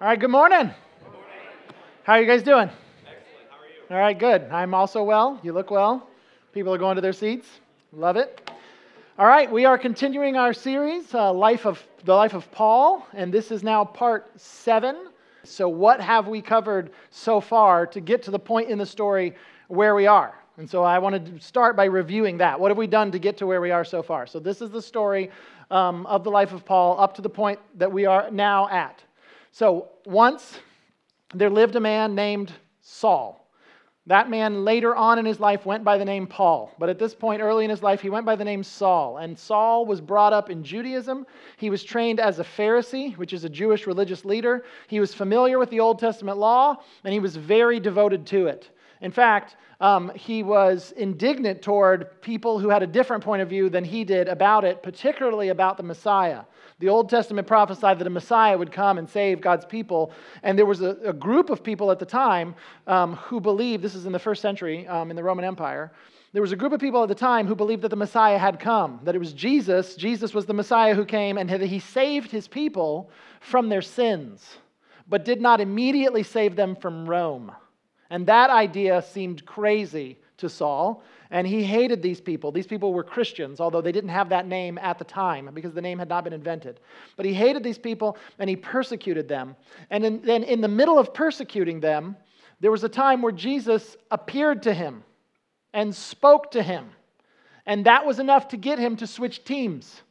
All right, good morning. How are you guys doing? Excellent. How are you? All right, good. I'm also well. You look well. People are going to their seats. Love it. All right, we are continuing our series, uh, life of the life of Paul, and this is now part seven. So, what have we covered so far to get to the point in the story where we are? And so, I wanted to start by reviewing that. What have we done to get to where we are so far? So, this is the story um, of the life of Paul up to the point that we are now at. So, once there lived a man named Saul. That man later on in his life went by the name Paul, but at this point early in his life, he went by the name Saul. And Saul was brought up in Judaism. He was trained as a Pharisee, which is a Jewish religious leader. He was familiar with the Old Testament law, and he was very devoted to it. In fact, um, he was indignant toward people who had a different point of view than he did about it, particularly about the Messiah. The Old Testament prophesied that a Messiah would come and save God's people. And there was a, a group of people at the time um, who believed, this is in the first century um, in the Roman Empire, there was a group of people at the time who believed that the Messiah had come, that it was Jesus. Jesus was the Messiah who came, and that he saved his people from their sins, but did not immediately save them from Rome. And that idea seemed crazy to Saul, and he hated these people. These people were Christians, although they didn't have that name at the time because the name had not been invented. But he hated these people and he persecuted them. And then in the middle of persecuting them, there was a time where Jesus appeared to him and spoke to him. And that was enough to get him to switch teams.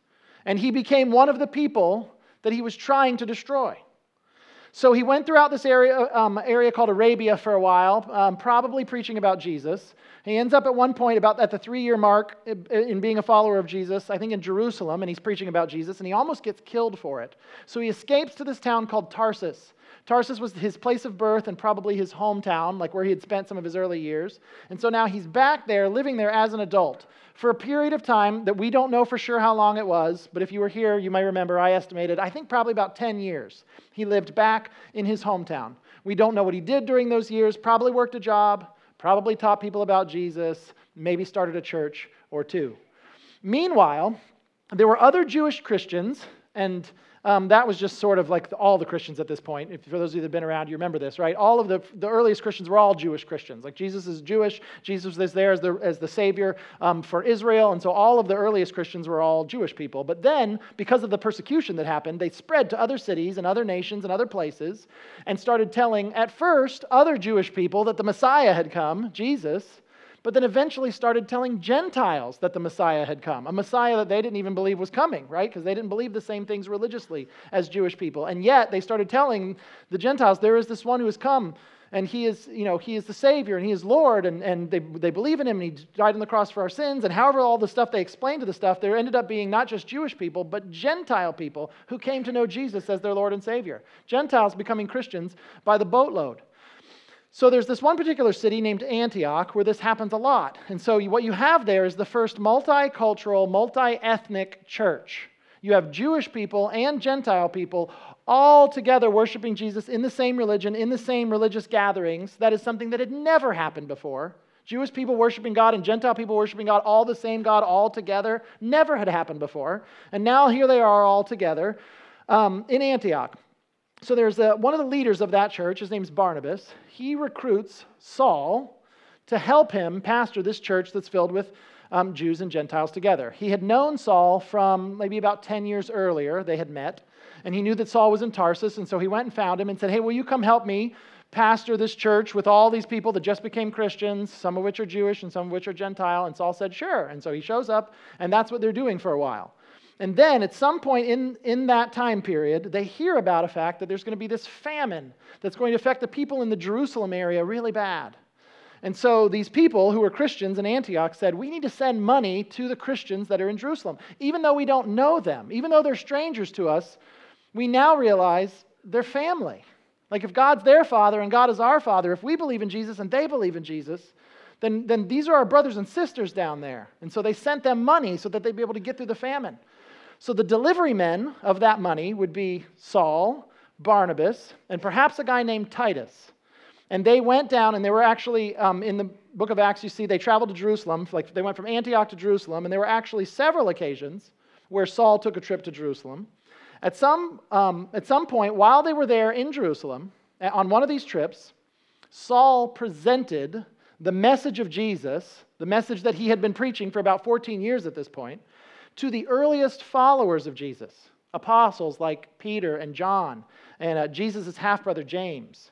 And he became one of the people that he was trying to destroy. So he went throughout this area, um, area called Arabia for a while, um, probably preaching about Jesus. He ends up at one point, about at the three year mark, in being a follower of Jesus, I think in Jerusalem, and he's preaching about Jesus, and he almost gets killed for it. So he escapes to this town called Tarsus. Tarsus was his place of birth and probably his hometown, like where he had spent some of his early years. And so now he's back there, living there as an adult for a period of time that we don't know for sure how long it was, but if you were here, you may remember I estimated, I think probably about 10 years. He lived back in his hometown. We don't know what he did during those years, probably worked a job, probably taught people about Jesus, maybe started a church or two. Meanwhile, there were other Jewish Christians, and um, that was just sort of like the, all the Christians at this point. If, for those of you that have been around, you remember this, right? All of the, the earliest Christians were all Jewish Christians. Like Jesus is Jewish, Jesus is there as the, as the Savior um, for Israel, and so all of the earliest Christians were all Jewish people. But then, because of the persecution that happened, they spread to other cities and other nations and other places and started telling, at first, other Jewish people that the Messiah had come, Jesus but then eventually started telling Gentiles that the Messiah had come, a Messiah that they didn't even believe was coming, right? Because they didn't believe the same things religiously as Jewish people. And yet they started telling the Gentiles, there is this one who has come and he is, you know, he is the Savior and he is Lord, and, and they, they believe in him, and he died on the cross for our sins. And however, all the stuff they explained to the stuff, there ended up being not just Jewish people, but Gentile people who came to know Jesus as their Lord and Savior. Gentiles becoming Christians by the boatload. So there's this one particular city named Antioch where this happens a lot. And so what you have there is the first multicultural, multi ethnic church. You have Jewish people and Gentile people all together worshiping Jesus in the same religion, in the same religious gatherings. That is something that had never happened before. Jewish people worshiping God and Gentile people worshiping God, all the same God, all together, never had happened before. And now here they are all together um, in Antioch so there's a, one of the leaders of that church, his name's Barnabas. He recruits Saul to help him pastor this church that's filled with um, Jews and Gentiles together. He had known Saul from maybe about 10 years earlier, they had met, and he knew that Saul was in Tarsus, and so he went and found him and said, Hey, will you come help me pastor this church with all these people that just became Christians, some of which are Jewish and some of which are Gentile? And Saul said, Sure. And so he shows up, and that's what they're doing for a while. And then at some point in, in that time period, they hear about a fact that there's going to be this famine that's going to affect the people in the Jerusalem area really bad. And so these people who were Christians in Antioch said, We need to send money to the Christians that are in Jerusalem. Even though we don't know them, even though they're strangers to us, we now realize they're family. Like if God's their father and God is our father, if we believe in Jesus and they believe in Jesus, then, then these are our brothers and sisters down there. And so they sent them money so that they'd be able to get through the famine. So the delivery men of that money would be Saul, Barnabas, and perhaps a guy named Titus. And they went down, and they were actually, um, in the book of Acts, you see, they traveled to Jerusalem. Like they went from Antioch to Jerusalem, and there were actually several occasions where Saul took a trip to Jerusalem. At some, um, at some point, while they were there in Jerusalem, on one of these trips, Saul presented the message of Jesus, the message that he had been preaching for about 14 years at this point, to the earliest followers of Jesus, apostles like Peter and John, and uh, Jesus' half brother James.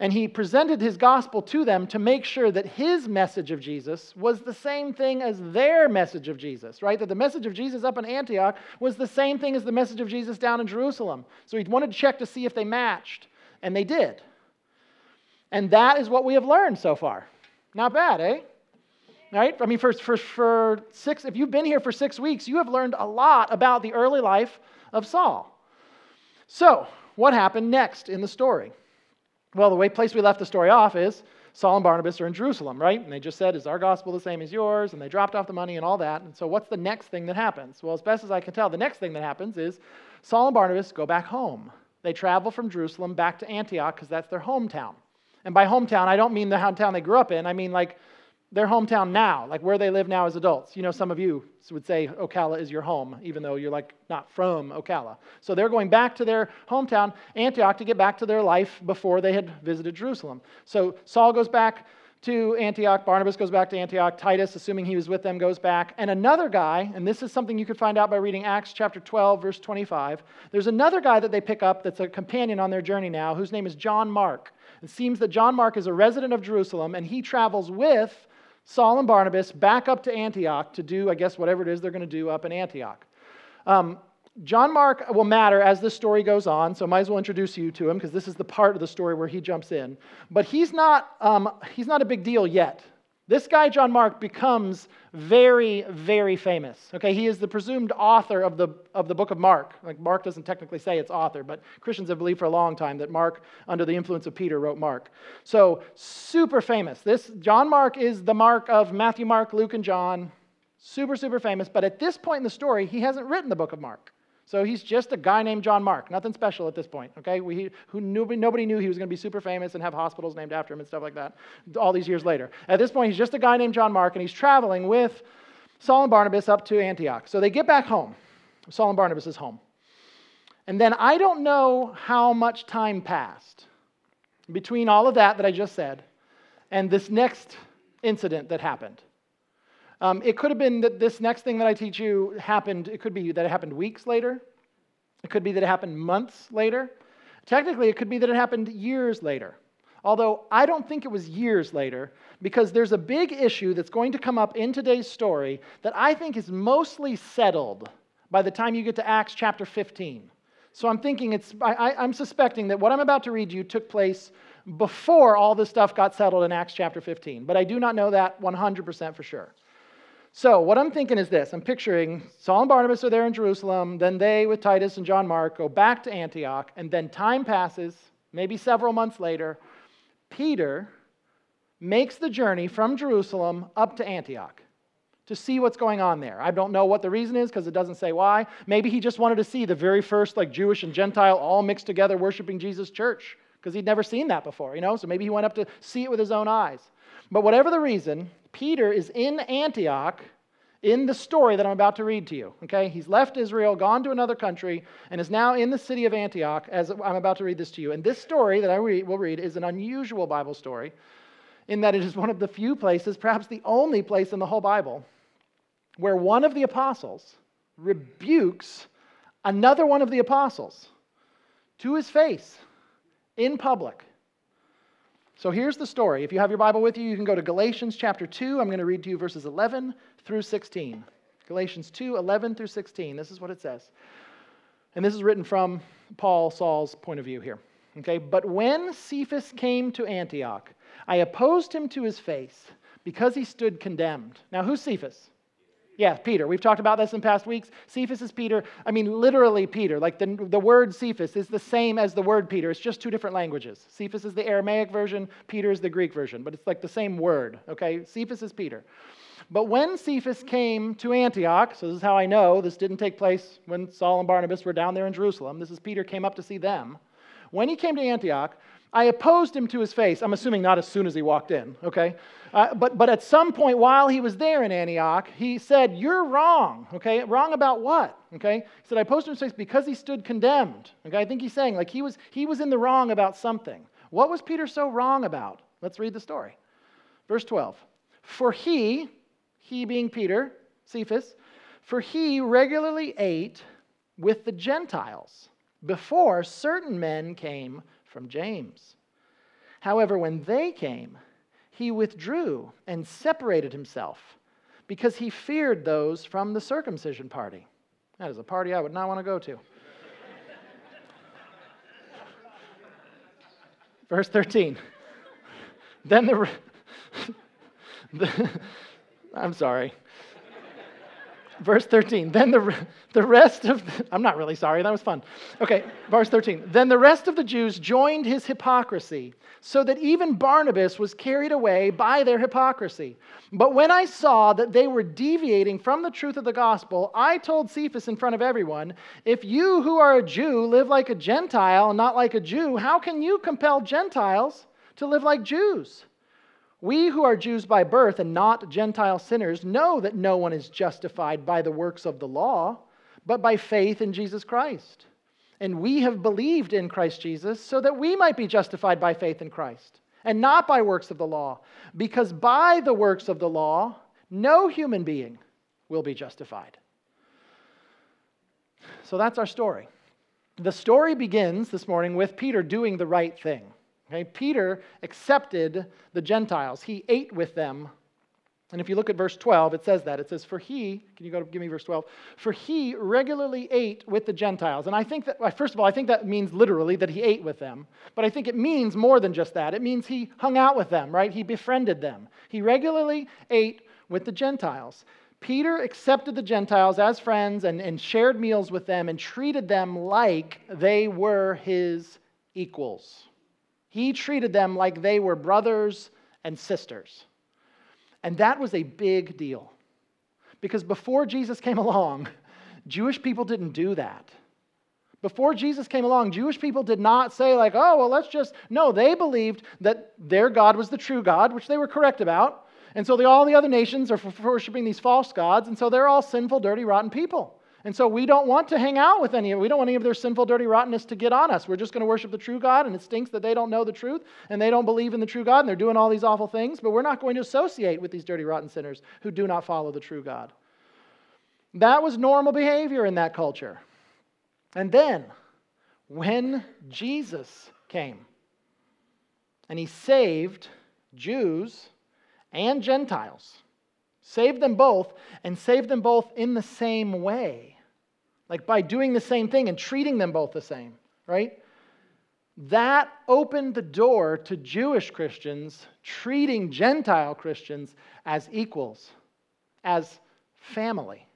And he presented his gospel to them to make sure that his message of Jesus was the same thing as their message of Jesus, right? That the message of Jesus up in Antioch was the same thing as the message of Jesus down in Jerusalem. So he wanted to check to see if they matched, and they did. And that is what we have learned so far. Not bad, eh? Right? I mean, for, for, for six, if you've been here for six weeks, you have learned a lot about the early life of Saul. So, what happened next in the story? Well, the way place we left the story off is Saul and Barnabas are in Jerusalem, right? And they just said, Is our gospel the same as yours? And they dropped off the money and all that. And so, what's the next thing that happens? Well, as best as I can tell, the next thing that happens is Saul and Barnabas go back home. They travel from Jerusalem back to Antioch because that's their hometown. And by hometown, I don't mean the hometown they grew up in, I mean like their hometown now, like where they live now as adults. You know, some of you would say Ocala is your home, even though you're like not from Ocala. So they're going back to their hometown, Antioch, to get back to their life before they had visited Jerusalem. So Saul goes back to Antioch, Barnabas goes back to Antioch, Titus, assuming he was with them, goes back. And another guy, and this is something you could find out by reading Acts chapter 12, verse 25. There's another guy that they pick up that's a companion on their journey now, whose name is John Mark. It seems that John Mark is a resident of Jerusalem, and he travels with Saul and Barnabas back up to Antioch to do, I guess, whatever it is they're going to do up in Antioch. Um, John Mark will matter as this story goes on, so I might as well introduce you to him because this is the part of the story where he jumps in. But he's not, um, he's not a big deal yet. This guy, John Mark, becomes very, very famous. Okay, he is the presumed author of the, of the book of Mark. Like, Mark doesn't technically say it's author, but Christians have believed for a long time that Mark, under the influence of Peter, wrote Mark. So, super famous. This, John Mark is the Mark of Matthew, Mark, Luke, and John. Super, super famous. But at this point in the story, he hasn't written the book of Mark. So he's just a guy named John Mark. Nothing special at this point, okay? We, who nobody, knew he was going to be super famous and have hospitals named after him and stuff like that all these years later. At this point, he's just a guy named John Mark, and he's traveling with Saul and Barnabas up to Antioch. So they get back home. Saul and Barnabas is home. And then I don't know how much time passed between all of that that I just said and this next incident that happened. Um, it could have been that this next thing that I teach you happened, it could be that it happened weeks later. It could be that it happened months later. Technically, it could be that it happened years later. Although I don't think it was years later, because there's a big issue that's going to come up in today's story that I think is mostly settled by the time you get to Acts chapter 15. So I'm thinking it's, I, am suspecting that what I'm about to read you took place before all this stuff got settled in Acts chapter 15. But I do not know that 100% for sure. So, what I'm thinking is this I'm picturing Saul and Barnabas are there in Jerusalem, then they, with Titus and John Mark, go back to Antioch, and then time passes, maybe several months later. Peter makes the journey from Jerusalem up to Antioch to see what's going on there. I don't know what the reason is because it doesn't say why. Maybe he just wanted to see the very first like Jewish and Gentile all mixed together worshiping Jesus church because he'd never seen that before, you know? So maybe he went up to see it with his own eyes. But whatever the reason, Peter is in Antioch in the story that I'm about to read to you. Okay? He's left Israel, gone to another country, and is now in the city of Antioch as I'm about to read this to you. And this story that I will read is an unusual Bible story in that it is one of the few places, perhaps the only place in the whole Bible, where one of the apostles rebukes another one of the apostles to his face in public. So here's the story. If you have your Bible with you, you can go to Galatians chapter 2. I'm going to read to you verses 11 through 16. Galatians 2 11 through 16. This is what it says. And this is written from Paul, Saul's point of view here. Okay, but when Cephas came to Antioch, I opposed him to his face because he stood condemned. Now, who's Cephas? Yeah, Peter. We've talked about this in past weeks. Cephas is Peter. I mean, literally Peter. Like the, the word Cephas is the same as the word Peter. It's just two different languages. Cephas is the Aramaic version, Peter is the Greek version, but it's like the same word, okay? Cephas is Peter. But when Cephas came to Antioch, so this is how I know this didn't take place when Saul and Barnabas were down there in Jerusalem. This is Peter came up to see them. When he came to Antioch, I opposed him to his face. I'm assuming not as soon as he walked in, okay? Uh, but, but at some point while he was there in Antioch, he said, You're wrong, okay? Wrong about what, okay? He said, I opposed him to his face because he stood condemned, okay? I think he's saying, like, he was, he was in the wrong about something. What was Peter so wrong about? Let's read the story. Verse 12. For he, he being Peter, Cephas, for he regularly ate with the Gentiles before certain men came from James. However, when they came, he withdrew and separated himself because he feared those from the circumcision party. That is a party I would not want to go to. Verse 13. Then the, the I'm sorry verse 13. Then the, the rest of, the, I'm not really sorry, that was fun. Okay, verse 13. Then the rest of the Jews joined his hypocrisy, so that even Barnabas was carried away by their hypocrisy. But when I saw that they were deviating from the truth of the gospel, I told Cephas in front of everyone, If you who are a Jew live like a Gentile and not like a Jew, how can you compel Gentiles to live like Jews? We who are Jews by birth and not Gentile sinners know that no one is justified by the works of the law, but by faith in Jesus Christ. And we have believed in Christ Jesus so that we might be justified by faith in Christ, and not by works of the law, because by the works of the law, no human being will be justified. So that's our story. The story begins this morning with Peter doing the right thing. Okay, Peter accepted the Gentiles. He ate with them. And if you look at verse 12, it says that. It says, For he, can you go to give me verse 12? For he regularly ate with the Gentiles. And I think that, well, first of all, I think that means literally that he ate with them. But I think it means more than just that. It means he hung out with them, right? He befriended them. He regularly ate with the Gentiles. Peter accepted the Gentiles as friends and, and shared meals with them and treated them like they were his equals. He treated them like they were brothers and sisters. And that was a big deal. Because before Jesus came along, Jewish people didn't do that. Before Jesus came along, Jewish people did not say, like, oh, well, let's just. No, they believed that their God was the true God, which they were correct about. And so the, all the other nations are worshiping these false gods, and so they're all sinful, dirty, rotten people. And so we don't want to hang out with any of We don't want any of their sinful, dirty rottenness to get on us. We're just going to worship the true God, and it stinks that they don't know the truth and they don't believe in the true God and they're doing all these awful things, but we're not going to associate with these dirty, rotten sinners who do not follow the true God. That was normal behavior in that culture. And then, when Jesus came and he saved Jews and Gentiles, Save them both, and save them both in the same way. Like by doing the same thing and treating them both the same, right? That opened the door to Jewish Christians treating Gentile Christians as equals, as family.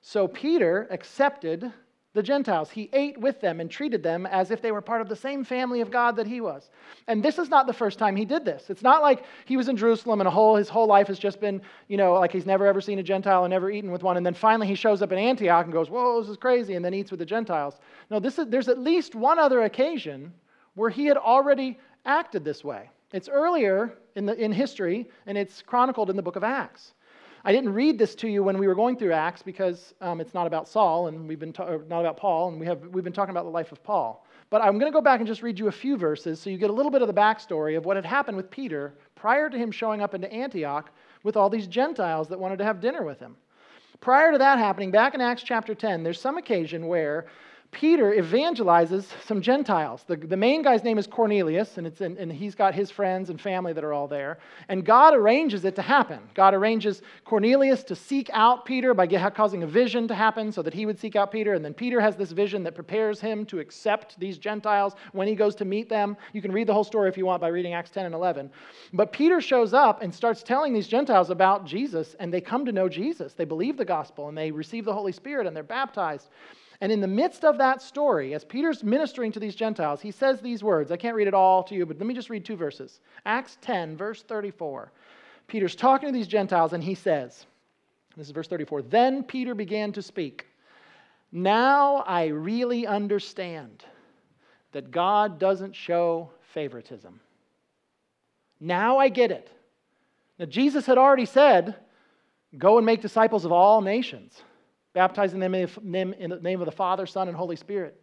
So Peter accepted the Gentiles. He ate with them and treated them as if they were part of the same family of God that he was. And this is not the first time he did this. It's not like he was in Jerusalem and whole, his whole life has just been, you know, like he's never ever seen a Gentile and never eaten with one. And then finally he shows up in Antioch and goes, whoa, this is crazy, and then eats with the Gentiles. No, this is, there's at least one other occasion where he had already acted this way. It's earlier in, the, in history, and it's chronicled in the book of Acts. I didn't read this to you when we were going through Acts because um, it's not about Saul and we've been ta- not about Paul, and we have we've been talking about the life of Paul. But I'm going to go back and just read you a few verses so you get a little bit of the backstory of what had happened with Peter prior to him showing up into Antioch with all these Gentiles that wanted to have dinner with him. Prior to that happening, back in Acts chapter 10, there's some occasion where Peter evangelizes some Gentiles. The, the main guy's name is Cornelius, and, it's in, and he's got his friends and family that are all there. And God arranges it to happen. God arranges Cornelius to seek out Peter by causing a vision to happen so that he would seek out Peter. And then Peter has this vision that prepares him to accept these Gentiles when he goes to meet them. You can read the whole story if you want by reading Acts 10 and 11. But Peter shows up and starts telling these Gentiles about Jesus, and they come to know Jesus. They believe the gospel, and they receive the Holy Spirit, and they're baptized. And in the midst of that story, as Peter's ministering to these Gentiles, he says these words. I can't read it all to you, but let me just read two verses. Acts 10, verse 34. Peter's talking to these Gentiles, and he says, This is verse 34. Then Peter began to speak. Now I really understand that God doesn't show favoritism. Now I get it. Now, Jesus had already said, Go and make disciples of all nations, baptizing them in the name of the Father, Son, and Holy Spirit.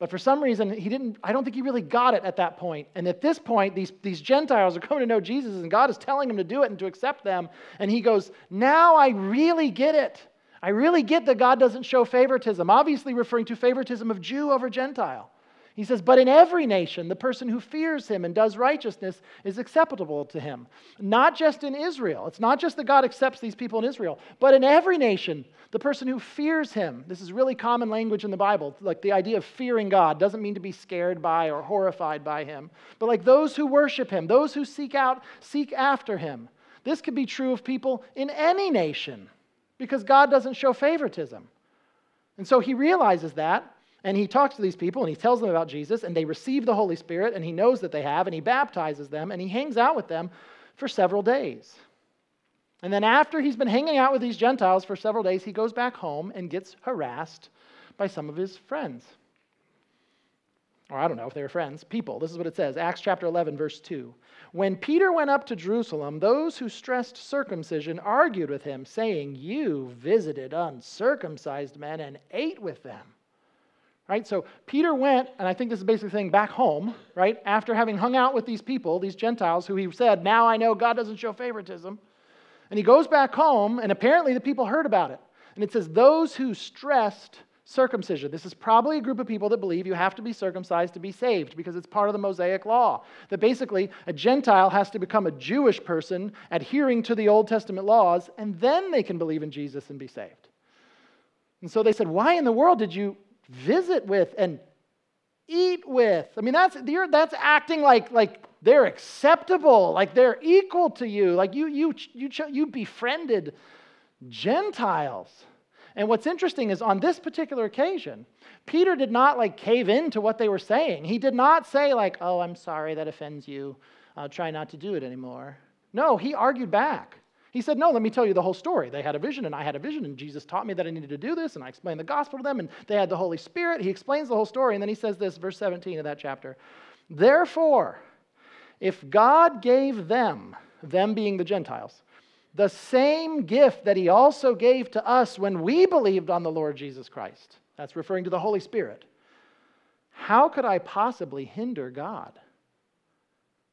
But for some reason, he didn't, I don't think he really got it at that point. And at this point, these, these Gentiles are coming to know Jesus, and God is telling him to do it and to accept them. And he goes, Now I really get it. I really get that God doesn't show favoritism, obviously referring to favoritism of Jew over Gentile. He says, But in every nation, the person who fears him and does righteousness is acceptable to him. Not just in Israel. It's not just that God accepts these people in Israel, but in every nation, the person who fears him. This is really common language in the Bible. Like the idea of fearing God doesn't mean to be scared by or horrified by him, but like those who worship him, those who seek out, seek after him. This could be true of people in any nation because God doesn't show favoritism. And so he realizes that. And he talks to these people and he tells them about Jesus, and they receive the Holy Spirit, and he knows that they have, and he baptizes them, and he hangs out with them for several days. And then, after he's been hanging out with these Gentiles for several days, he goes back home and gets harassed by some of his friends. Or I don't know if they were friends, people. This is what it says Acts chapter 11, verse 2. When Peter went up to Jerusalem, those who stressed circumcision argued with him, saying, You visited uncircumcised men and ate with them. Right? So Peter went, and I think this is basically saying back home, right? After having hung out with these people, these Gentiles, who he said, Now I know God doesn't show favoritism. And he goes back home, and apparently the people heard about it. And it says, Those who stressed circumcision. This is probably a group of people that believe you have to be circumcised to be saved because it's part of the Mosaic law. That basically a Gentile has to become a Jewish person adhering to the Old Testament laws, and then they can believe in Jesus and be saved. And so they said, Why in the world did you visit with and eat with. I mean, that's, that's acting like, like they're acceptable, like they're equal to you, like you, you, you, you befriended Gentiles. And what's interesting is on this particular occasion, Peter did not like cave into what they were saying. He did not say, like, oh, I'm sorry that offends you. I'll try not to do it anymore. No, he argued back. He said, No, let me tell you the whole story. They had a vision, and I had a vision, and Jesus taught me that I needed to do this, and I explained the gospel to them, and they had the Holy Spirit. He explains the whole story, and then he says this, verse 17 of that chapter. Therefore, if God gave them, them being the Gentiles, the same gift that he also gave to us when we believed on the Lord Jesus Christ, that's referring to the Holy Spirit, how could I possibly hinder God?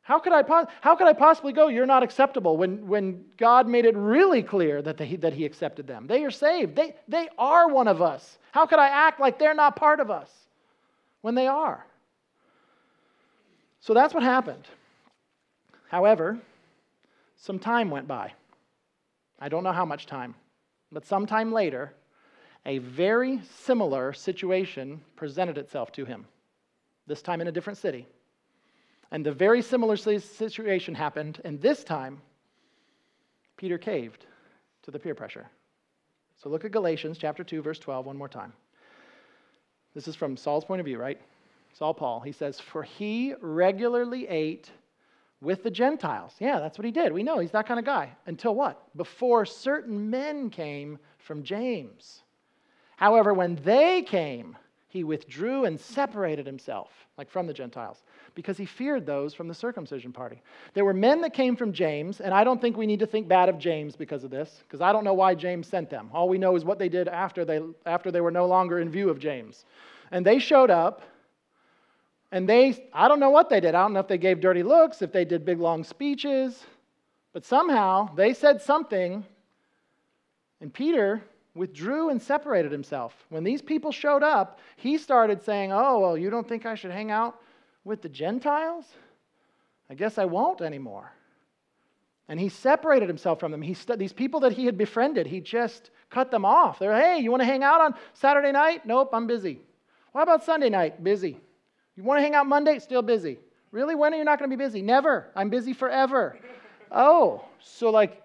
How could I, how could I possibly go, you're not acceptable, when, when God made it really clear that, they, that He accepted them? They are saved. They, they are one of us. How could I act like they're not part of us when they are? So that's what happened. However, some time went by. I don't know how much time, but sometime later, a very similar situation presented itself to him, this time in a different city. And the very similar situation happened, and this time, Peter caved to the peer pressure. So look at Galatians chapter 2, verse 12, one more time. This is from Saul's point of view, right? Saul Paul. He says, For he regularly ate with the Gentiles. Yeah, that's what he did. We know he's that kind of guy. Until what? Before certain men came from James. However, when they came, he withdrew and separated himself, like from the Gentiles, because he feared those from the circumcision party. There were men that came from James, and I don't think we need to think bad of James because of this, because I don't know why James sent them. All we know is what they did after they, after they were no longer in view of James. And they showed up, and they, I don't know what they did. I don't know if they gave dirty looks, if they did big long speeches, but somehow they said something, and Peter withdrew and separated himself. When these people showed up, he started saying, Oh, well, you don't think I should hang out with the Gentiles? I guess I won't anymore. And he separated himself from them. He st- these people that he had befriended, he just cut them off. They're, hey, you want to hang out on Saturday night? Nope, I'm busy. What about Sunday night? Busy. You want to hang out Monday? Still busy. Really? When are you not going to be busy? Never. I'm busy forever. oh, so like,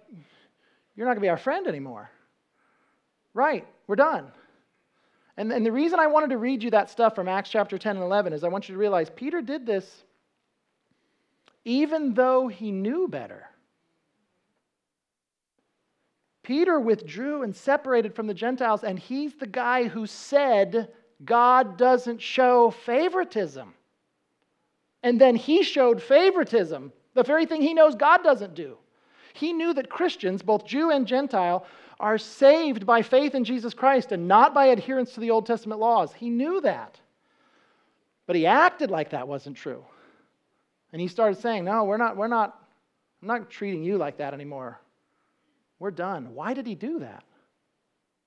you're not going to be our friend anymore. Right, we're done. And, and the reason I wanted to read you that stuff from Acts chapter 10 and 11 is I want you to realize Peter did this even though he knew better. Peter withdrew and separated from the Gentiles, and he's the guy who said God doesn't show favoritism. And then he showed favoritism, the very thing he knows God doesn't do. He knew that Christians, both Jew and Gentile, are saved by faith in Jesus Christ and not by adherence to the Old Testament laws. He knew that. But he acted like that wasn't true. And he started saying, No, we're not, we're not, I'm not treating you like that anymore. We're done. Why did he do that?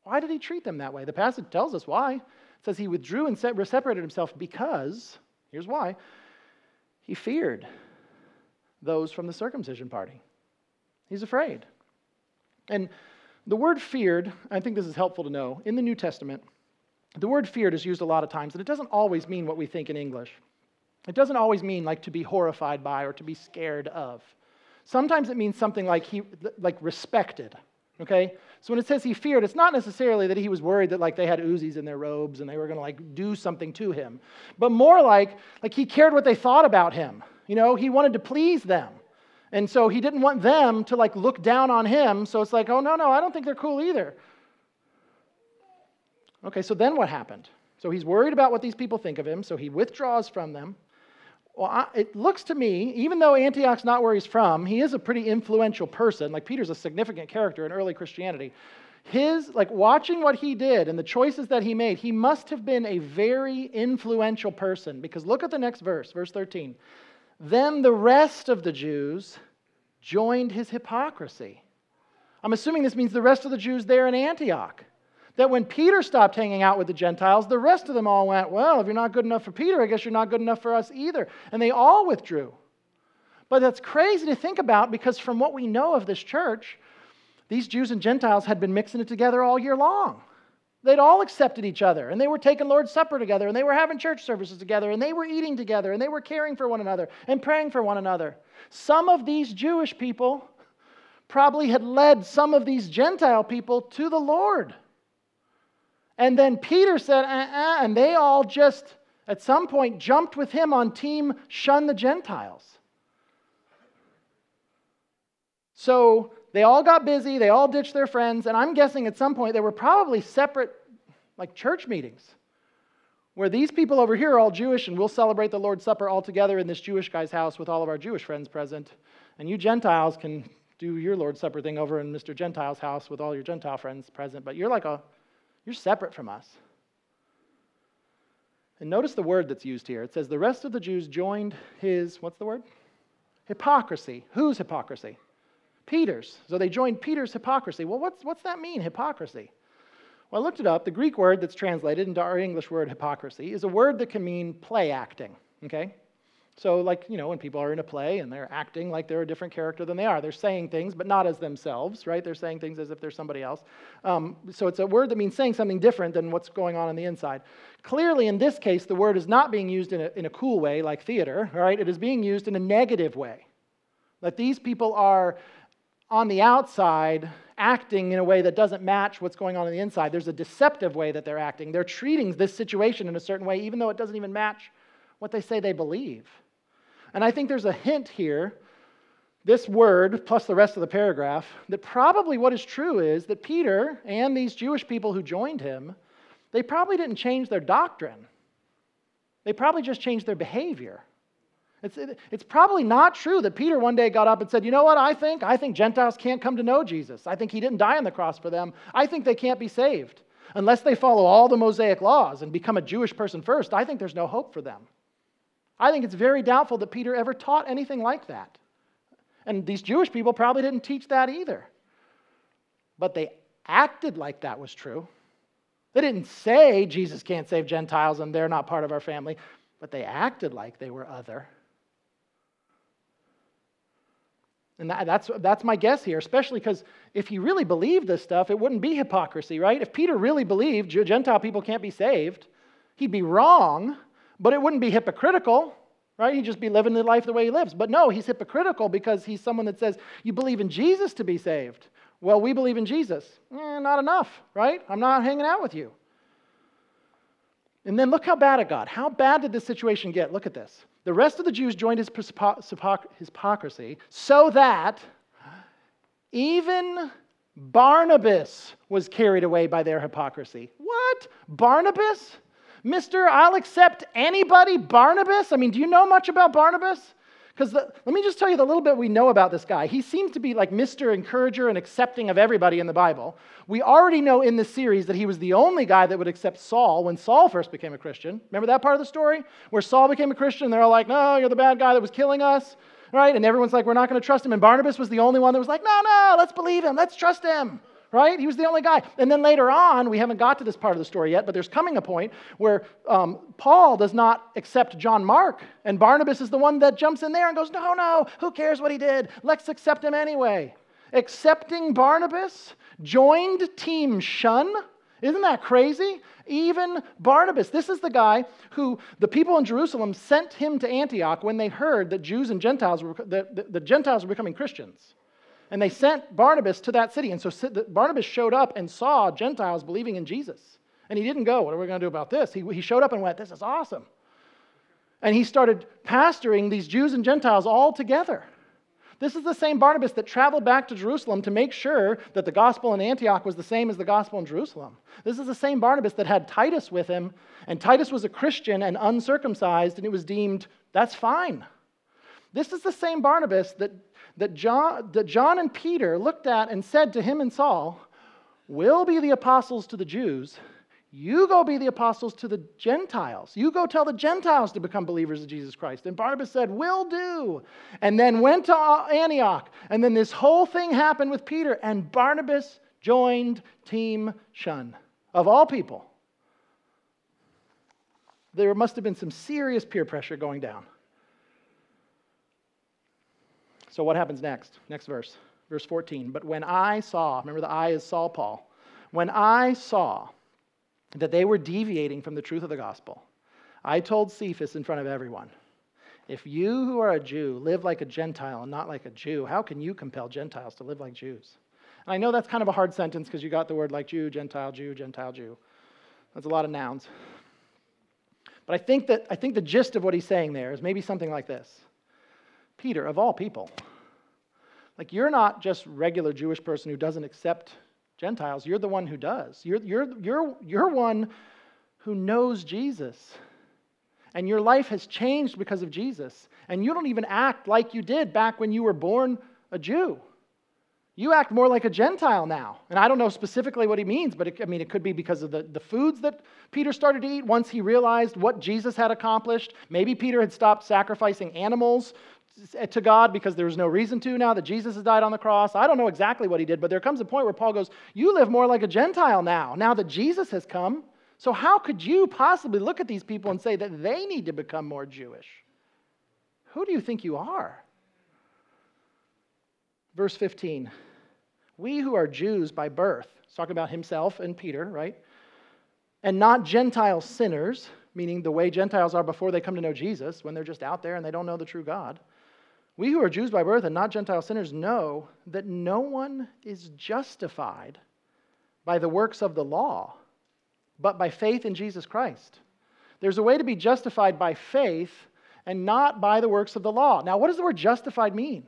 Why did he treat them that way? The passage tells us why. It says he withdrew and separated himself because, here's why, he feared those from the circumcision party. He's afraid. And the word feared, I think this is helpful to know, in the New Testament, the word feared is used a lot of times, and it doesn't always mean what we think in English. It doesn't always mean like to be horrified by or to be scared of. Sometimes it means something like he like respected. Okay? So when it says he feared, it's not necessarily that he was worried that like they had Uzis in their robes and they were going to like do something to him, but more like like he cared what they thought about him. You know, he wanted to please them. And so he didn't want them to like look down on him. So it's like, "Oh no, no, I don't think they're cool either." Okay, so then what happened? So he's worried about what these people think of him, so he withdraws from them. Well, I, it looks to me, even though Antioch's not where he's from, he is a pretty influential person. Like Peter's a significant character in early Christianity. His, like watching what he did and the choices that he made, he must have been a very influential person. Because look at the next verse, verse 13. Then the rest of the Jews joined his hypocrisy. I'm assuming this means the rest of the Jews there in Antioch that when Peter stopped hanging out with the Gentiles, the rest of them all went, Well, if you're not good enough for Peter, I guess you're not good enough for us either. And they all withdrew. But that's crazy to think about because from what we know of this church, these Jews and Gentiles had been mixing it together all year long. They'd all accepted each other, and they were taking Lord's Supper together, and they were having church services together, and they were eating together, and they were caring for one another and praying for one another. Some of these Jewish people probably had led some of these Gentile people to the Lord. And then Peter said, uh-uh, and they all just, at some point, jumped with him on team shun the Gentiles. So they all got busy, they all ditched their friends, and I'm guessing at some point there were probably separate, like church meetings, where these people over here are all Jewish and we'll celebrate the Lord's Supper all together in this Jewish guy's house with all of our Jewish friends present. And you Gentiles can do your Lord's Supper thing over in Mr. Gentile's house with all your Gentile friends present, but you're like a you're separate from us. And notice the word that's used here. It says, The rest of the Jews joined his, what's the word? Hypocrisy. Whose hypocrisy? Peter's. So they joined Peter's hypocrisy. Well, what's, what's that mean, hypocrisy? Well, I looked it up. The Greek word that's translated into our English word hypocrisy is a word that can mean play acting. Okay? So, like, you know, when people are in a play and they're acting like they're a different character than they are, they're saying things, but not as themselves, right? They're saying things as if they're somebody else. Um, so, it's a word that means saying something different than what's going on on the inside. Clearly, in this case, the word is not being used in a, in a cool way like theater, right? It is being used in a negative way. That these people are on the outside acting in a way that doesn't match what's going on on the inside. There's a deceptive way that they're acting. They're treating this situation in a certain way, even though it doesn't even match what they say they believe. And I think there's a hint here, this word plus the rest of the paragraph, that probably what is true is that Peter and these Jewish people who joined him, they probably didn't change their doctrine. They probably just changed their behavior. It's, it, it's probably not true that Peter one day got up and said, You know what I think? I think Gentiles can't come to know Jesus. I think he didn't die on the cross for them. I think they can't be saved. Unless they follow all the Mosaic laws and become a Jewish person first, I think there's no hope for them. I think it's very doubtful that Peter ever taught anything like that. And these Jewish people probably didn't teach that either. But they acted like that was true. They didn't say Jesus can't save Gentiles and they're not part of our family, but they acted like they were other. And that, that's, that's my guess here, especially because if he really believed this stuff, it wouldn't be hypocrisy, right? If Peter really believed Gentile people can't be saved, he'd be wrong but it wouldn't be hypocritical, right? He'd just be living the life the way he lives. But no, he's hypocritical because he's someone that says, You believe in Jesus to be saved. Well, we believe in Jesus. Eh, not enough, right? I'm not hanging out with you. And then look how bad it got. How bad did this situation get? Look at this. The rest of the Jews joined his hypocrisy so that even Barnabas was carried away by their hypocrisy. What? Barnabas? Mr. I'll accept anybody, Barnabas? I mean, do you know much about Barnabas? Because let me just tell you the little bit we know about this guy. He seems to be like Mr. Encourager and accepting of everybody in the Bible. We already know in this series that he was the only guy that would accept Saul when Saul first became a Christian. Remember that part of the story? Where Saul became a Christian, they're all like, no, you're the bad guy that was killing us, right? And everyone's like, we're not going to trust him. And Barnabas was the only one that was like, no, no, let's believe him, let's trust him right? He was the only guy. And then later on, we haven't got to this part of the story yet, but there's coming a point where um, Paul does not accept John Mark, and Barnabas is the one that jumps in there and goes, No, no, who cares what he did? Let's accept him anyway. Accepting Barnabas joined Team Shun. Isn't that crazy? Even Barnabas. This is the guy who the people in Jerusalem sent him to Antioch when they heard that Jews and Gentiles were, that the, the Gentiles were becoming Christians. And they sent Barnabas to that city. And so Barnabas showed up and saw Gentiles believing in Jesus. And he didn't go, What are we going to do about this? He, he showed up and went, This is awesome. And he started pastoring these Jews and Gentiles all together. This is the same Barnabas that traveled back to Jerusalem to make sure that the gospel in Antioch was the same as the gospel in Jerusalem. This is the same Barnabas that had Titus with him, and Titus was a Christian and uncircumcised, and it was deemed that's fine. This is the same Barnabas that that John, that John and Peter looked at and said to him and Saul, We'll be the apostles to the Jews. You go be the apostles to the Gentiles. You go tell the Gentiles to become believers of Jesus Christ. And Barnabas said, Will do. And then went to Antioch. And then this whole thing happened with Peter. And Barnabas joined Team Shun. Of all people, there must have been some serious peer pressure going down. So, what happens next? Next verse, verse 14. But when I saw, remember the I is Saul Paul, when I saw that they were deviating from the truth of the gospel, I told Cephas in front of everyone, if you who are a Jew live like a Gentile and not like a Jew, how can you compel Gentiles to live like Jews? And I know that's kind of a hard sentence because you got the word like Jew, Gentile, Jew, Gentile, Jew. That's a lot of nouns. But I think that I think the gist of what he's saying there is maybe something like this. Peter, of all people, like, you're not just regular Jewish person who doesn't accept Gentiles. You're the one who does. You're, you're, you're, you're one who knows Jesus. And your life has changed because of Jesus. And you don't even act like you did back when you were born a Jew. You act more like a Gentile now. And I don't know specifically what he means, but it, I mean, it could be because of the, the foods that Peter started to eat once he realized what Jesus had accomplished. Maybe Peter had stopped sacrificing animals to God because there was no reason to now that Jesus has died on the cross. I don't know exactly what he did, but there comes a point where Paul goes, You live more like a Gentile now, now that Jesus has come. So, how could you possibly look at these people and say that they need to become more Jewish? Who do you think you are? Verse 15 We who are Jews by birth, he's talking about himself and Peter, right? And not Gentile sinners, meaning the way Gentiles are before they come to know Jesus, when they're just out there and they don't know the true God. We who are Jews by birth and not Gentile sinners know that no one is justified by the works of the law, but by faith in Jesus Christ. There's a way to be justified by faith and not by the works of the law. Now, what does the word justified mean?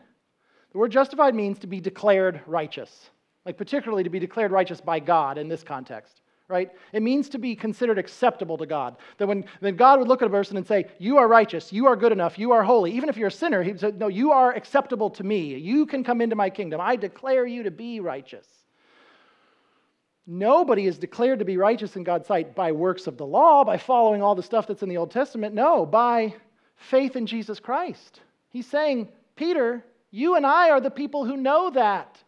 The word justified means to be declared righteous, like particularly to be declared righteous by God in this context right? It means to be considered acceptable to God. That when, when God would look at a person and say, You are righteous, you are good enough, you are holy, even if you're a sinner, he said, No, you are acceptable to me. You can come into my kingdom. I declare you to be righteous. Nobody is declared to be righteous in God's sight by works of the law, by following all the stuff that's in the Old Testament. No, by faith in Jesus Christ. He's saying, Peter, you and I are the people who know that.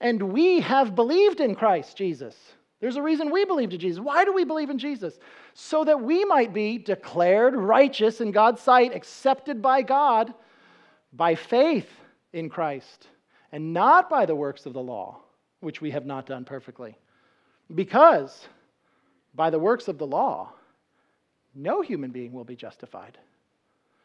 And we have believed in Christ Jesus. There's a reason we believe in Jesus. Why do we believe in Jesus? So that we might be declared righteous in God's sight, accepted by God by faith in Christ, and not by the works of the law, which we have not done perfectly. Because by the works of the law, no human being will be justified.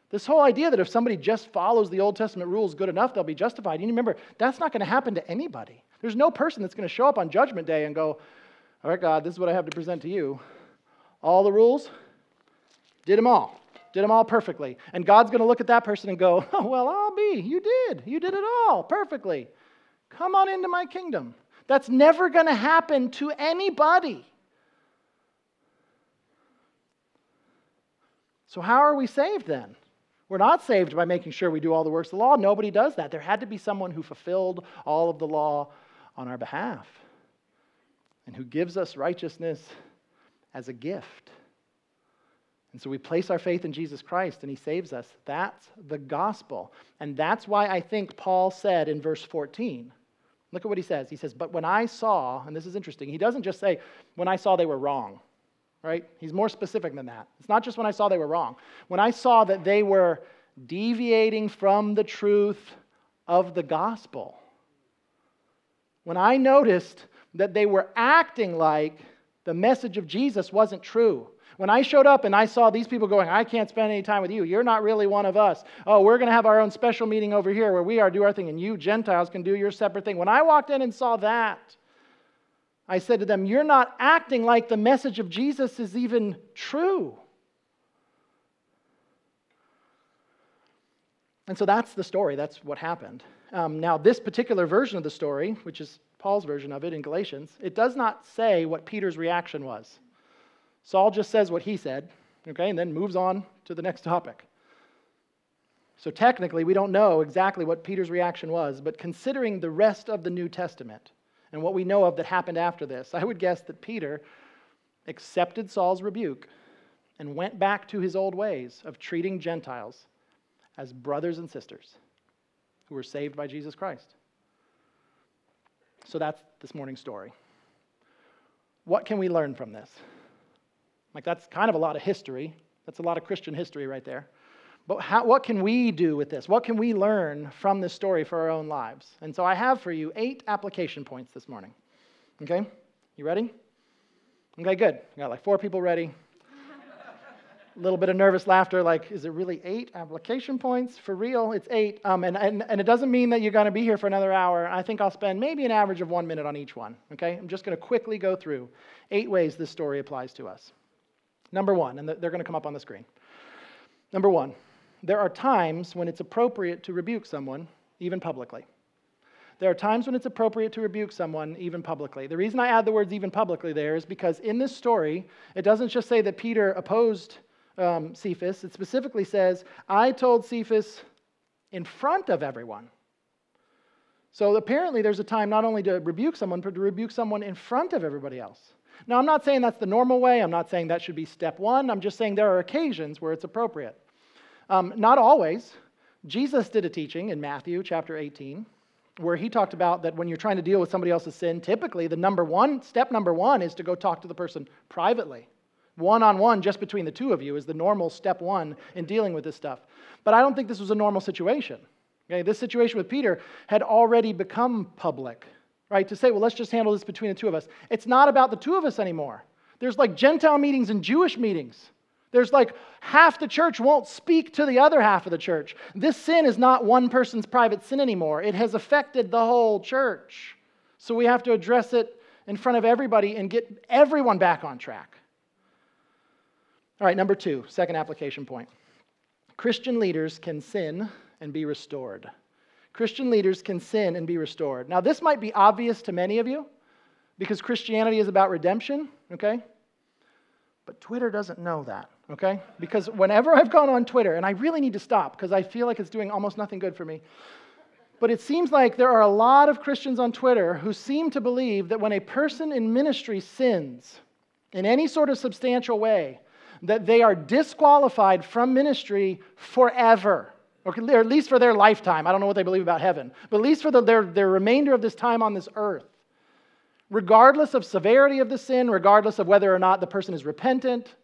This whole idea that if somebody just follows the Old Testament rules good enough, they'll be justified. You remember, that's not going to happen to anybody. There's no person that's going to show up on Judgment Day and go, all right, God, this is what I have to present to you. All the rules, did them all. Did them all perfectly. And God's going to look at that person and go, oh, well, I'll be. You did. You did it all perfectly. Come on into my kingdom. That's never going to happen to anybody. So, how are we saved then? We're not saved by making sure we do all the works of the law. Nobody does that. There had to be someone who fulfilled all of the law on our behalf and who gives us righteousness as a gift. And so we place our faith in Jesus Christ and he saves us. That's the gospel. And that's why I think Paul said in verse 14, look at what he says. He says, But when I saw, and this is interesting, he doesn't just say, When I saw they were wrong, right? He's more specific than that. It's not just when I saw they were wrong. When I saw that they were deviating from the truth of the gospel, when I noticed that they were acting like the message of Jesus wasn't true, when I showed up and I saw these people going, I can't spend any time with you. You're not really one of us. Oh, we're going to have our own special meeting over here where we are do our thing and you Gentiles can do your separate thing. When I walked in and saw that, I said to them, You're not acting like the message of Jesus is even true. And so that's the story. That's what happened. Um, now, this particular version of the story, which is Paul's version of it in Galatians, it does not say what Peter's reaction was. Saul just says what he said, okay, and then moves on to the next topic. So technically, we don't know exactly what Peter's reaction was, but considering the rest of the New Testament and what we know of that happened after this, I would guess that Peter accepted Saul's rebuke and went back to his old ways of treating Gentiles as brothers and sisters who were saved by Jesus Christ. So that's this morning's story. What can we learn from this? Like, that's kind of a lot of history. That's a lot of Christian history right there. But how, what can we do with this? What can we learn from this story for our own lives? And so I have for you eight application points this morning. Okay? You ready? Okay, good. Got like four people ready. A little bit of nervous laughter, like, is it really eight application points? For real, it's eight. Um, and, and, and it doesn't mean that you're going to be here for another hour. I think I'll spend maybe an average of one minute on each one. Okay? I'm just going to quickly go through eight ways this story applies to us. Number one, and they're going to come up on the screen. Number one, there are times when it's appropriate to rebuke someone, even publicly. There are times when it's appropriate to rebuke someone, even publicly. The reason I add the words even publicly there is because in this story, it doesn't just say that Peter opposed um, Cephas, it specifically says, I told Cephas in front of everyone. So apparently, there's a time not only to rebuke someone, but to rebuke someone in front of everybody else. Now, I'm not saying that's the normal way. I'm not saying that should be step one. I'm just saying there are occasions where it's appropriate. Um, not always. Jesus did a teaching in Matthew chapter 18 where he talked about that when you're trying to deal with somebody else's sin, typically the number one, step number one is to go talk to the person privately. One on one, just between the two of you, is the normal step one in dealing with this stuff. But I don't think this was a normal situation. Okay, this situation with Peter had already become public right? To say, well, let's just handle this between the two of us. It's not about the two of us anymore. There's like Gentile meetings and Jewish meetings. There's like half the church won't speak to the other half of the church. This sin is not one person's private sin anymore, it has affected the whole church. So we have to address it in front of everybody and get everyone back on track. All right, number two, second application point Christian leaders can sin and be restored. Christian leaders can sin and be restored. Now, this might be obvious to many of you because Christianity is about redemption, okay? But Twitter doesn't know that, okay? Because whenever I've gone on Twitter, and I really need to stop because I feel like it's doing almost nothing good for me, but it seems like there are a lot of Christians on Twitter who seem to believe that when a person in ministry sins in any sort of substantial way, that they are disqualified from ministry forever or at least for their lifetime. I don't know what they believe about heaven, but at least for the, their, their remainder of this time on this earth. Regardless of severity of the sin, regardless of whether or not the person is repentant.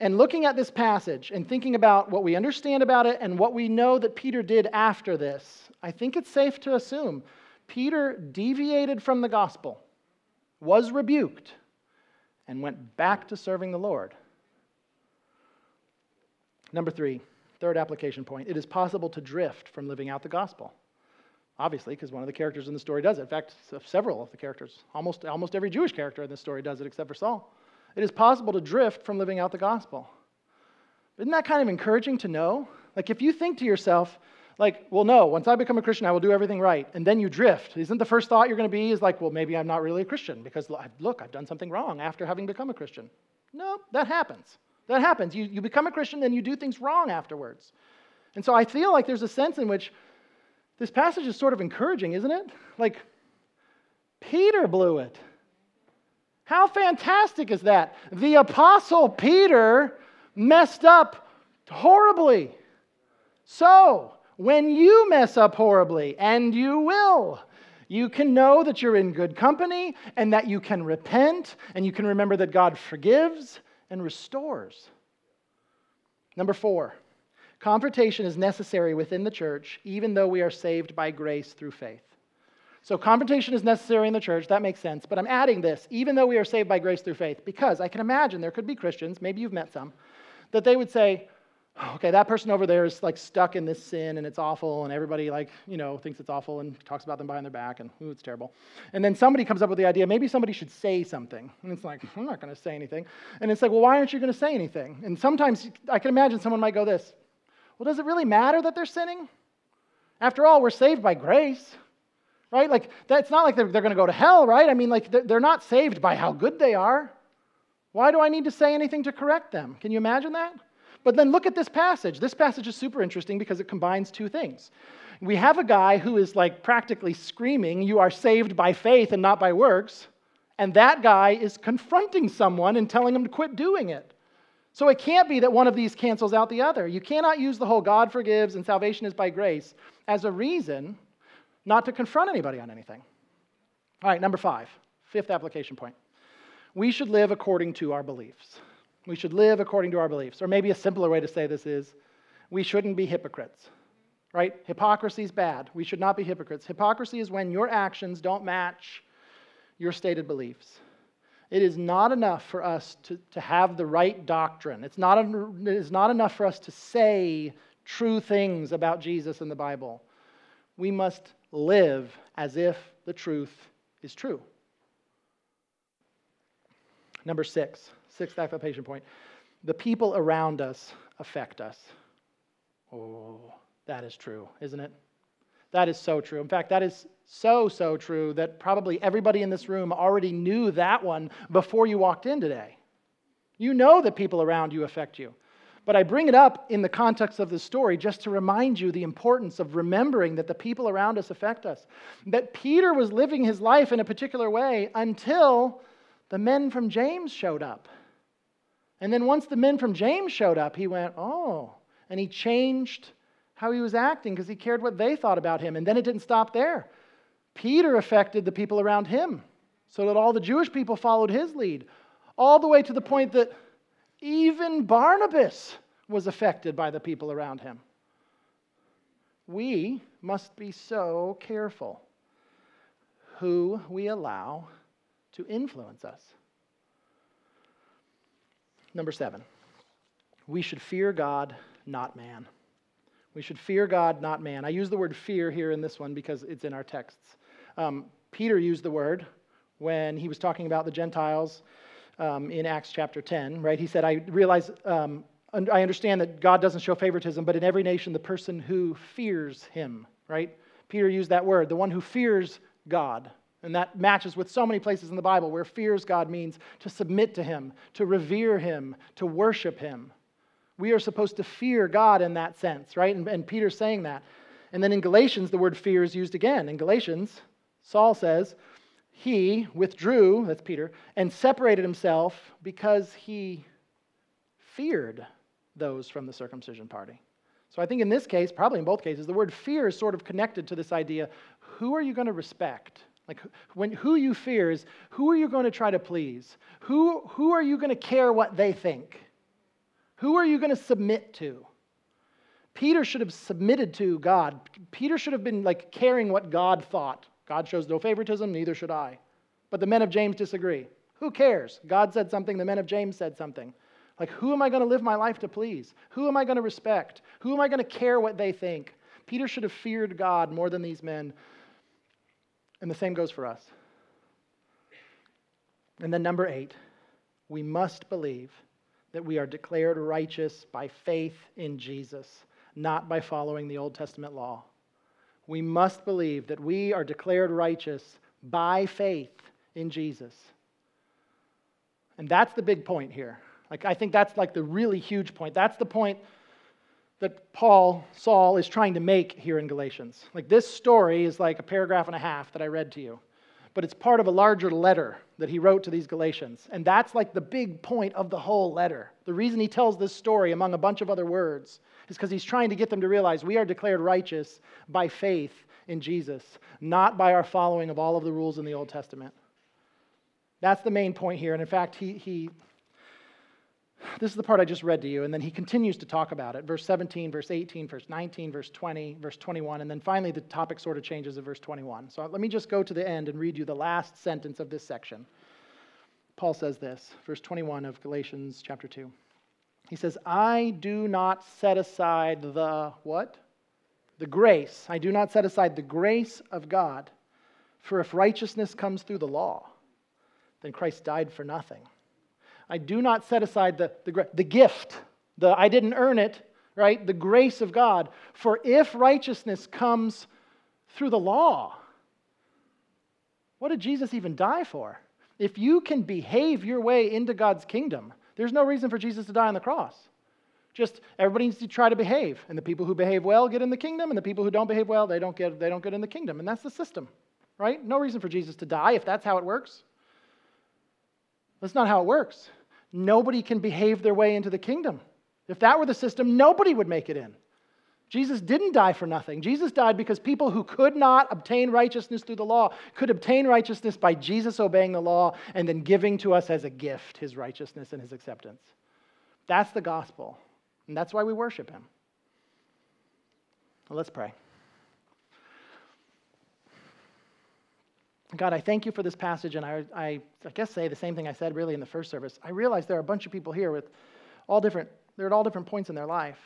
And looking at this passage and thinking about what we understand about it and what we know that Peter did after this, I think it's safe to assume Peter deviated from the gospel, was rebuked, and went back to serving the Lord. Number three, third application point it is possible to drift from living out the gospel. Obviously, because one of the characters in the story does it. In fact, several of the characters, almost, almost every Jewish character in this story does it except for Saul. It is possible to drift from living out the gospel. Isn't that kind of encouraging to know? Like, if you think to yourself, like, well, no, once I become a Christian, I will do everything right, and then you drift, isn't the first thought you're going to be is like, well, maybe I'm not really a Christian because look, I've done something wrong after having become a Christian? No, that happens. That happens. You, you become a Christian, then you do things wrong afterwards. And so I feel like there's a sense in which this passage is sort of encouraging, isn't it? Like, Peter blew it. How fantastic is that? The Apostle Peter messed up horribly. So, when you mess up horribly, and you will, you can know that you're in good company and that you can repent and you can remember that God forgives and restores. Number four, confrontation is necessary within the church even though we are saved by grace through faith. So, confrontation is necessary in the church. That makes sense. But I'm adding this, even though we are saved by grace through faith, because I can imagine there could be Christians, maybe you've met some, that they would say, okay, that person over there is like stuck in this sin and it's awful, and everybody like, you know, thinks it's awful and talks about them behind their back and ooh, it's terrible. And then somebody comes up with the idea, maybe somebody should say something. And it's like, I'm not going to say anything. And it's like, well, why aren't you going to say anything? And sometimes I can imagine someone might go this, well, does it really matter that they're sinning? After all, we're saved by grace. Right? Like, that's not like they're, they're going to go to hell, right? I mean, like, they're not saved by how good they are. Why do I need to say anything to correct them? Can you imagine that? But then look at this passage. This passage is super interesting because it combines two things. We have a guy who is like practically screaming, You are saved by faith and not by works. And that guy is confronting someone and telling him to quit doing it. So it can't be that one of these cancels out the other. You cannot use the whole God forgives and salvation is by grace as a reason not to confront anybody on anything. All right, number five, fifth application point. We should live according to our beliefs. We should live according to our beliefs. Or maybe a simpler way to say this is we shouldn't be hypocrites. Right? Hypocrisy is bad. We should not be hypocrites. Hypocrisy is when your actions don't match your stated beliefs. It is not enough for us to, to have the right doctrine. It's not, it is not enough for us to say true things about Jesus and the Bible. We must live as if the truth is true. Number six, Sixth application point the people around us affect us. Oh, that is true, isn't it? That is so true. In fact, that is so, so true that probably everybody in this room already knew that one before you walked in today. You know that people around you affect you. But I bring it up in the context of the story just to remind you the importance of remembering that the people around us affect us. That Peter was living his life in a particular way until the men from James showed up. And then once the men from James showed up, he went, Oh, and he changed how he was acting because he cared what they thought about him. And then it didn't stop there. Peter affected the people around him so that all the Jewish people followed his lead, all the way to the point that even Barnabas was affected by the people around him. We must be so careful who we allow to influence us. Number seven, we should fear God, not man. We should fear God, not man. I use the word fear here in this one because it's in our texts. Um, Peter used the word when he was talking about the Gentiles um, in Acts chapter 10, right? He said, I realize, um, I understand that God doesn't show favoritism, but in every nation, the person who fears him, right? Peter used that word, the one who fears God. And that matches with so many places in the Bible where fears God means to submit to Him, to revere Him, to worship Him. We are supposed to fear God in that sense, right? And, and Peter's saying that. And then in Galatians, the word fear is used again. In Galatians, Saul says, He withdrew, that's Peter, and separated himself because he feared those from the circumcision party. So I think in this case, probably in both cases, the word fear is sort of connected to this idea who are you going to respect? Like when who you fear is who are you going to try to please? Who, who are you going to care what they think? Who are you going to submit to? Peter should have submitted to God. Peter should have been like caring what God thought. God shows no favoritism, neither should I. But the men of James disagree. Who cares? God said something, the men of James said something. Like, who am I going to live my life to please? Who am I going to respect? Who am I going to care what they think? Peter should have feared God more than these men and the same goes for us. And then, number eight, we must believe that we are declared righteous by faith in Jesus, not by following the Old Testament law. We must believe that we are declared righteous by faith in Jesus. And that's the big point here. Like, I think that's like the really huge point. That's the point that Paul, Saul, is trying to make here in Galatians. Like, this story is like a paragraph and a half that I read to you, but it's part of a larger letter that he wrote to these Galatians. And that's like the big point of the whole letter. The reason he tells this story, among a bunch of other words, is because he's trying to get them to realize we are declared righteous by faith in Jesus, not by our following of all of the rules in the Old Testament. That's the main point here. And in fact, he, he this is the part I just read to you, and then he continues to talk about it. Verse 17, verse 18, verse 19, verse 20, verse 21, and then finally the topic sort of changes at verse 21. So let me just go to the end and read you the last sentence of this section. Paul says this, verse 21 of Galatians chapter 2. He says, I do not set aside the what? The grace. I do not set aside the grace of God. For if righteousness comes through the law, then Christ died for nothing. I do not set aside the, the, the gift, the I didn't earn it, right? The grace of God. For if righteousness comes through the law, what did Jesus even die for? If you can behave your way into God's kingdom, there's no reason for Jesus to die on the cross. Just everybody needs to try to behave, and the people who behave well get in the kingdom, and the people who don't behave well, they don't get, they don't get in the kingdom. And that's the system, right? No reason for Jesus to die if that's how it works. That's not how it works. Nobody can behave their way into the kingdom. If that were the system, nobody would make it in. Jesus didn't die for nothing. Jesus died because people who could not obtain righteousness through the law could obtain righteousness by Jesus obeying the law and then giving to us as a gift his righteousness and his acceptance. That's the gospel. And that's why we worship him. Well, let's pray. God, I thank you for this passage, and I, I, I, guess say the same thing I said really in the first service. I realize there are a bunch of people here with all different, they're at all different points in their life.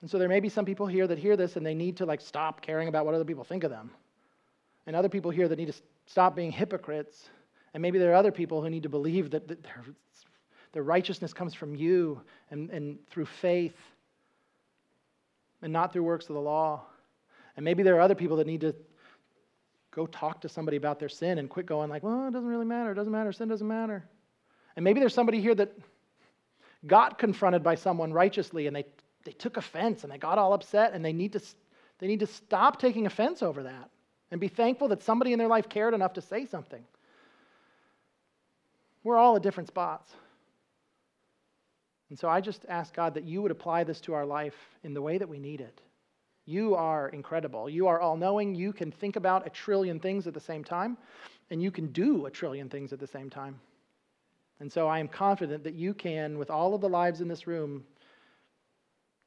And so there may be some people here that hear this and they need to like stop caring about what other people think of them. And other people here that need to stop being hypocrites. And maybe there are other people who need to believe that, that their, their righteousness comes from you and, and through faith and not through works of the law. And maybe there are other people that need to go talk to somebody about their sin and quit going like, well, it doesn't really matter. It doesn't matter. Sin doesn't matter. And maybe there's somebody here that got confronted by someone righteously and they, they took offense and they got all upset and they need, to, they need to stop taking offense over that and be thankful that somebody in their life cared enough to say something. We're all at different spots. And so I just ask God that you would apply this to our life in the way that we need it. You are incredible. You are all knowing. You can think about a trillion things at the same time, and you can do a trillion things at the same time. And so I am confident that you can, with all of the lives in this room,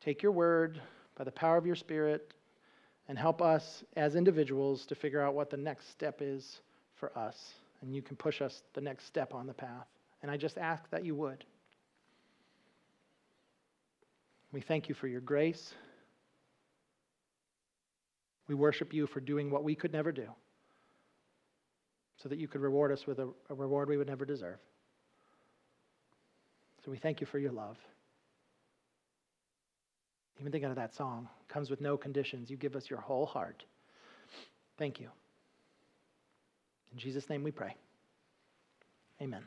take your word by the power of your spirit and help us as individuals to figure out what the next step is for us. And you can push us the next step on the path. And I just ask that you would. We thank you for your grace. We worship you for doing what we could never do so that you could reward us with a, a reward we would never deserve. So we thank you for your love. Even thinking of that song, comes with no conditions. You give us your whole heart. Thank you. In Jesus' name we pray. Amen.